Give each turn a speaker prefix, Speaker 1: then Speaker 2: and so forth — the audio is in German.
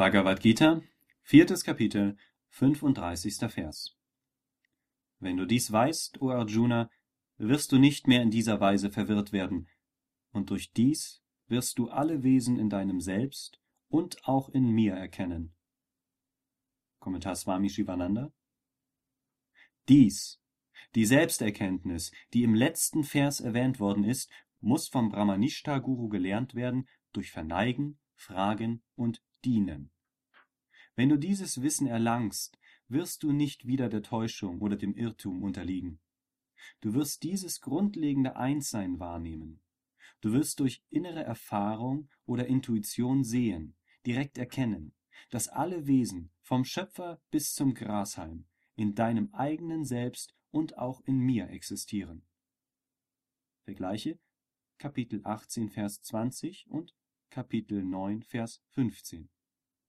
Speaker 1: Bhagavad Gita, viertes Kapitel, 35. Vers. Wenn du dies weißt, o Arjuna, wirst du nicht mehr in dieser Weise verwirrt werden, und durch dies wirst du alle Wesen in deinem Selbst und auch in mir erkennen. Kommentar Swami Shivananda. Dies, die Selbsterkenntnis, die im letzten Vers erwähnt worden ist, muss vom Brahmanishta Guru gelernt werden durch Verneigen, Fragen und Dienen. Wenn du dieses Wissen erlangst, wirst du nicht wieder der Täuschung oder dem Irrtum unterliegen. Du wirst dieses grundlegende Einssein wahrnehmen. Du wirst durch innere Erfahrung oder Intuition sehen, direkt erkennen, dass alle Wesen, vom Schöpfer bis zum Grashalm, in deinem eigenen Selbst und auch in mir existieren. Vergleiche Kapitel 18, Vers 20 und Kapitel 9, Vers 15.